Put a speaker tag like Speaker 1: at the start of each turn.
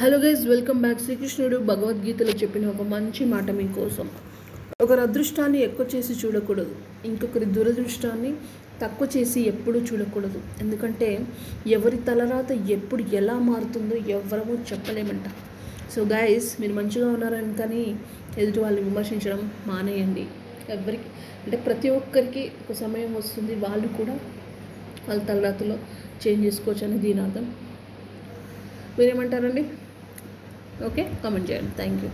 Speaker 1: Hello guys welcome back. శ్రీకృష్ణుడు భగవద్గీతలో చెప్పిన ఒక మంచి మాట మీకోసం. ఒకరి అదృష్టాన్ని ఎక్కువ చేసి చూడకూడదు. ఇంకొకరి దురదృష్టాన్ని తక్కువ చేసి ఎప్పుడూ చూడకూడదు. ఎందుకంటే ఎవరి తలరాత ఎప్పుడు ఎలా మారుతుందో ఎవరమో చెప్పలేమంట. సో గైస్ మీరు మంచిగా ఉన్నారని కానీ ఎదుటి వాళ్ళని విమర్శించడం మానేయండి. ఎవరికి అంటే ప్రతి ఒక్కరికి ఒక సమయం వస్తుంది. వాళ్ళు కూడా వాళ్ళ తలరాతలో చేంజ్ చేసుకోవచ్చు అని దీని అర్థం. మీరేమంటారండి? ఓకే? కామెంట్ చేయండి. Thank you